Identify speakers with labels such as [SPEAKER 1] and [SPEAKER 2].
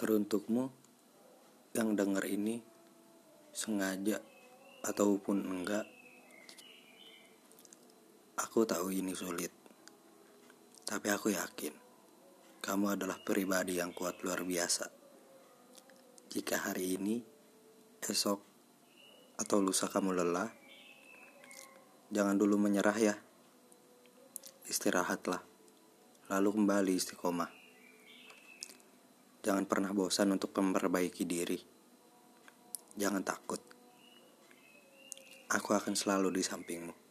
[SPEAKER 1] Teruntukmu yang denger ini sengaja ataupun enggak, aku tahu ini sulit. Tapi aku yakin kamu adalah pribadi yang kuat luar biasa. Jika hari ini, esok, atau lusa kamu lelah, jangan dulu menyerah ya. Istirahatlah, lalu kembali istiqomah. Jangan pernah bosan untuk memperbaiki diri. Jangan takut. Aku akan selalu di sampingmu.